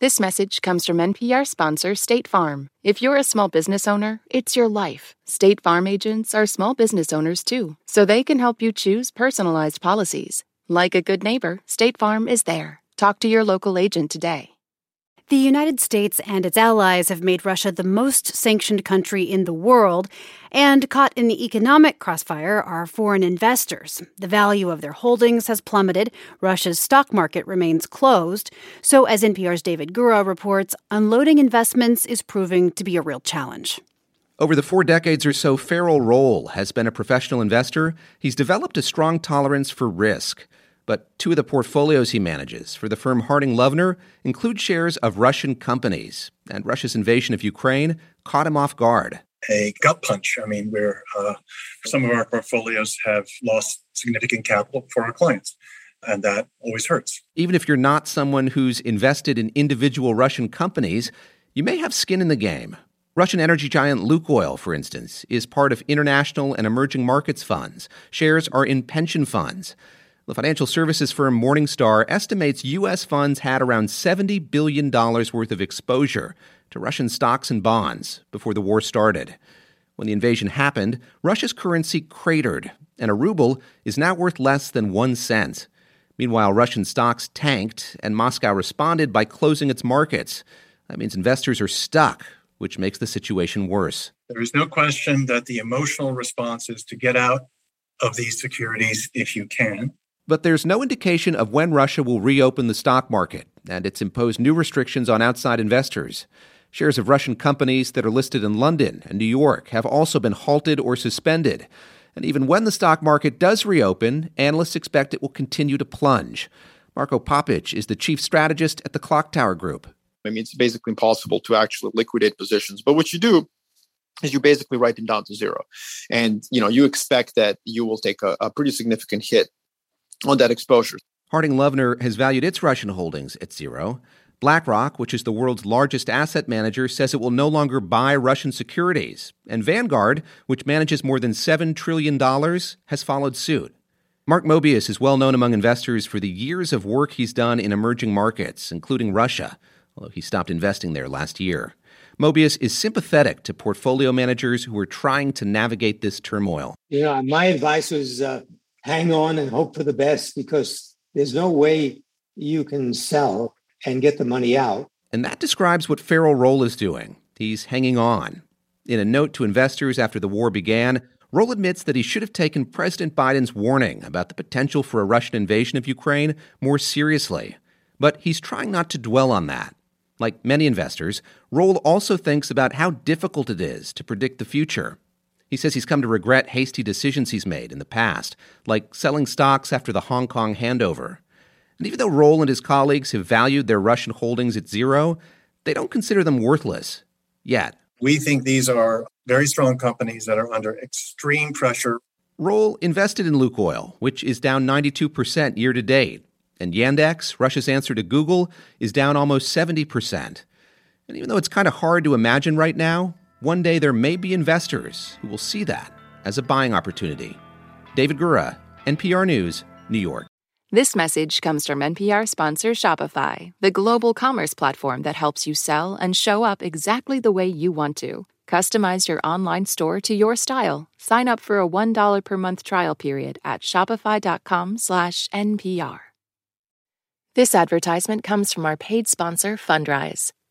This message comes from NPR sponsor State Farm. If you're a small business owner, it's your life. State Farm agents are small business owners too, so they can help you choose personalized policies. Like a good neighbor, State Farm is there. Talk to your local agent today. The United States and its allies have made Russia the most sanctioned country in the world, and caught in the economic crossfire are foreign investors. The value of their holdings has plummeted. Russia's stock market remains closed. So, as NPR's David Gura reports, unloading investments is proving to be a real challenge. Over the four decades or so Ferrill Roll has been a professional investor, he's developed a strong tolerance for risk. But two of the portfolios he manages for the firm Harding Loevner include shares of Russian companies, and Russia's invasion of Ukraine caught him off guard. A gut punch. I mean, where uh, some of our portfolios have lost significant capital for our clients, and that always hurts. Even if you're not someone who's invested in individual Russian companies, you may have skin in the game. Russian energy giant Lukoil, for instance, is part of international and emerging markets funds. Shares are in pension funds. The financial services firm Morningstar estimates U.S. funds had around $70 billion worth of exposure to Russian stocks and bonds before the war started. When the invasion happened, Russia's currency cratered, and a ruble is now worth less than one cent. Meanwhile, Russian stocks tanked, and Moscow responded by closing its markets. That means investors are stuck, which makes the situation worse. There is no question that the emotional response is to get out of these securities if you can but there's no indication of when Russia will reopen the stock market, and it's imposed new restrictions on outside investors. Shares of Russian companies that are listed in London and New York have also been halted or suspended. And even when the stock market does reopen, analysts expect it will continue to plunge. Marco Papic is the chief strategist at the Clock Tower Group. I mean, it's basically impossible to actually liquidate positions. But what you do is you basically write them down to zero. And, you know, you expect that you will take a, a pretty significant hit on that exposure. Harding Loevner has valued its Russian holdings at zero. BlackRock, which is the world's largest asset manager, says it will no longer buy Russian securities. And Vanguard, which manages more than $7 trillion, has followed suit. Mark Mobius is well known among investors for the years of work he's done in emerging markets, including Russia, although he stopped investing there last year. Mobius is sympathetic to portfolio managers who are trying to navigate this turmoil. You know, my advice was uh, hang on and hope for the best because there's no way you can sell and get the money out. And that describes what Ferrill Roll is doing. He's hanging on. In a note to investors after the war began, Roll admits that he should have taken President Biden's warning about the potential for a Russian invasion of Ukraine more seriously. But he's trying not to dwell on that. Like many investors, Roll also thinks about how difficult it is to predict the future. He says he's come to regret hasty decisions he's made in the past, like selling stocks after the Hong Kong handover. And even though Roll and his colleagues have valued their Russian holdings at zero, they don't consider them worthless yet. We think these are very strong companies that are under extreme pressure. Roll invested in Lukoil, which is down 92% year to date. And Yandex, Russia's answer to Google, is down almost 70%. And even though it's kind of hard to imagine right now, one day there may be investors who will see that as a buying opportunity. David Gura, NPR News, New York. This message comes from NPR sponsor Shopify, the global commerce platform that helps you sell and show up exactly the way you want to. Customize your online store to your style. Sign up for a $1 per month trial period at shopify.com/npr. This advertisement comes from our paid sponsor Fundrise.